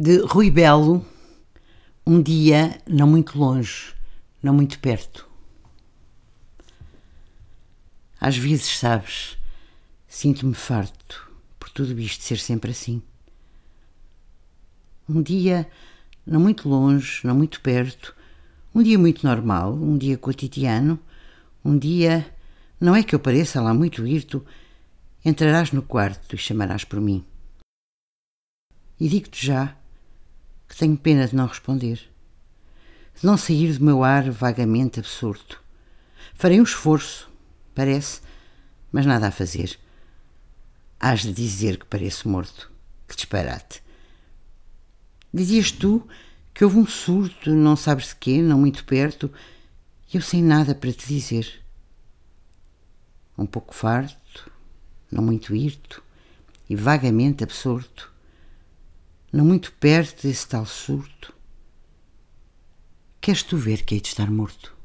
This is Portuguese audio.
de Rui Belo, um dia não muito longe, não muito perto. Às vezes, sabes, sinto-me farto por tudo isto ser sempre assim. Um dia não muito longe, não muito perto, um dia muito normal, um dia cotidiano, um dia, não é que eu pareça lá muito irto, entrarás no quarto e chamarás por mim. E digo-te já tenho pena de não responder, de não sair do meu ar vagamente absurdo. Farei um esforço, parece, mas nada a fazer. Hás de dizer que pareço morto. Que disparate. Dizias tu que houve um surto, não sabes de quê, não muito perto, e eu sem nada para te dizer. Um pouco farto, não muito hirto, e vagamente absorto não muito perto desse tal surto. Queres tu ver que hei de estar morto?